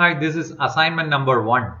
Hi, this is assignment number one.